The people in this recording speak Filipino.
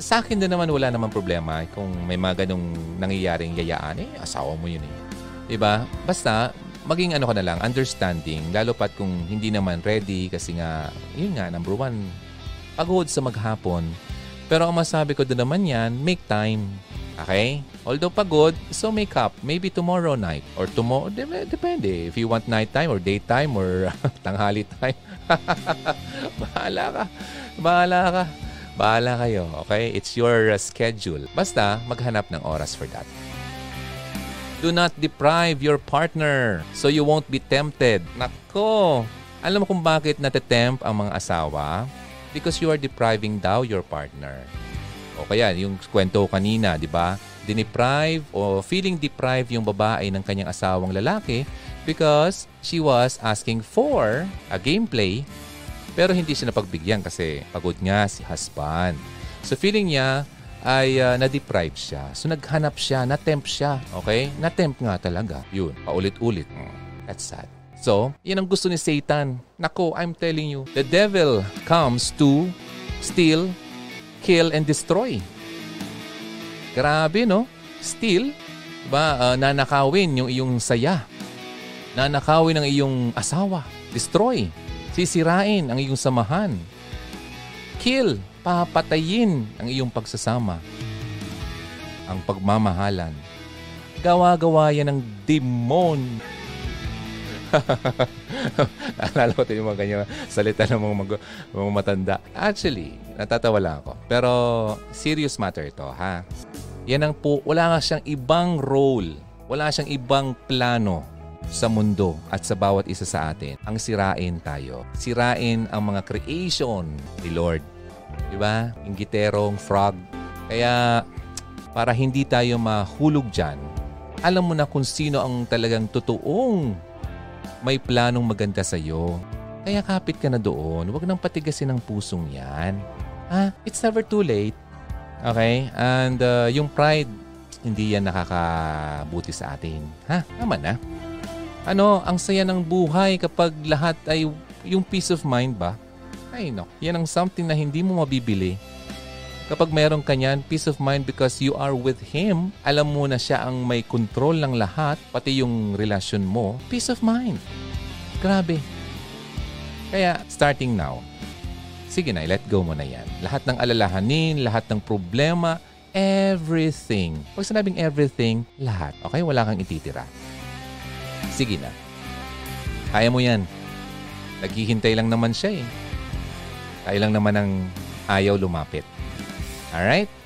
sa akin din naman wala naman problema kung may mga ganong nangyayaring yayaan. Eh, asawa mo yun eh. Diba? Basta, maging ano ka na lang, understanding. Lalo pat kung hindi naman ready kasi nga, yun nga, number one, pagod sa maghapon. Pero ang masabi ko doon naman yan, make time. Okay? Although pagod, so make up. Maybe tomorrow night or tomorrow, depende. If you want nighttime or daytime or tanghali time. Bahala ka. Bahala ka. Bahala kayo. Okay? It's your uh, schedule. Basta, maghanap ng oras for that. Do not deprive your partner so you won't be tempted. Nako! Alam mo kung bakit natatempt ang mga asawa? Because you are depriving daw your partner. O kaya, yung kwento kanina, di ba? Diniprive o feeling deprived yung babae ng kanyang asawang lalaki because she was asking for a gameplay pero hindi siya napagbigyan kasi pagod nga si husband. So feeling niya ay uh, na-deprive siya. So naghanap siya, na-tempt siya. Okay? Na-tempt nga talaga. Yun, paulit-ulit. That's sad. So, yan ang gusto ni Satan. Nako, I'm telling you, the devil comes to steal, kill, and destroy. Grabe, no? Steal, ba, uh, nanakawin yung iyong saya. Nanakawin ang iyong asawa. Destroy. Sisirain ang iyong samahan. Kill, papatayin ang iyong pagsasama. Ang pagmamahalan. Gawa-gawa yan ng demon. Alala ko yung mga ganyan salita ng mga, mag- mga matanda. Actually, natatawa lang ako. Pero serious matter ito, ha? Yan ang po, wala nga siyang ibang role. Wala siyang ibang plano sa mundo at sa bawat isa sa atin ang sirain tayo. Sirain ang mga creation ni Lord. Di ba? Yung giterong, frog. Kaya para hindi tayo mahulog dyan, alam mo na kung sino ang talagang totoong may planong maganda sa iyo. Kaya kapit ka na doon. Huwag nang patigasin ang pusong yan. Ha? It's never too late. Okay? And uh, yung pride, hindi yan nakakabuti sa atin. Ha? Tama na. Ano, ang saya ng buhay kapag lahat ay yung peace of mind ba? Ay no, yan ang something na hindi mo mabibili. Kapag meron ka niyan, peace of mind because you are with Him, alam mo na siya ang may control ng lahat, pati yung relasyon mo, peace of mind. Grabe. Kaya, starting now, sige na, let go mo na yan. Lahat ng alalahanin, lahat ng problema, everything. Pag sinabing everything, lahat. Okay? Wala kang ititira. Sige na. Kaya mo yan. Naghihintay lang naman siya eh. Tayo lang naman ang ayaw lumapit. Alright?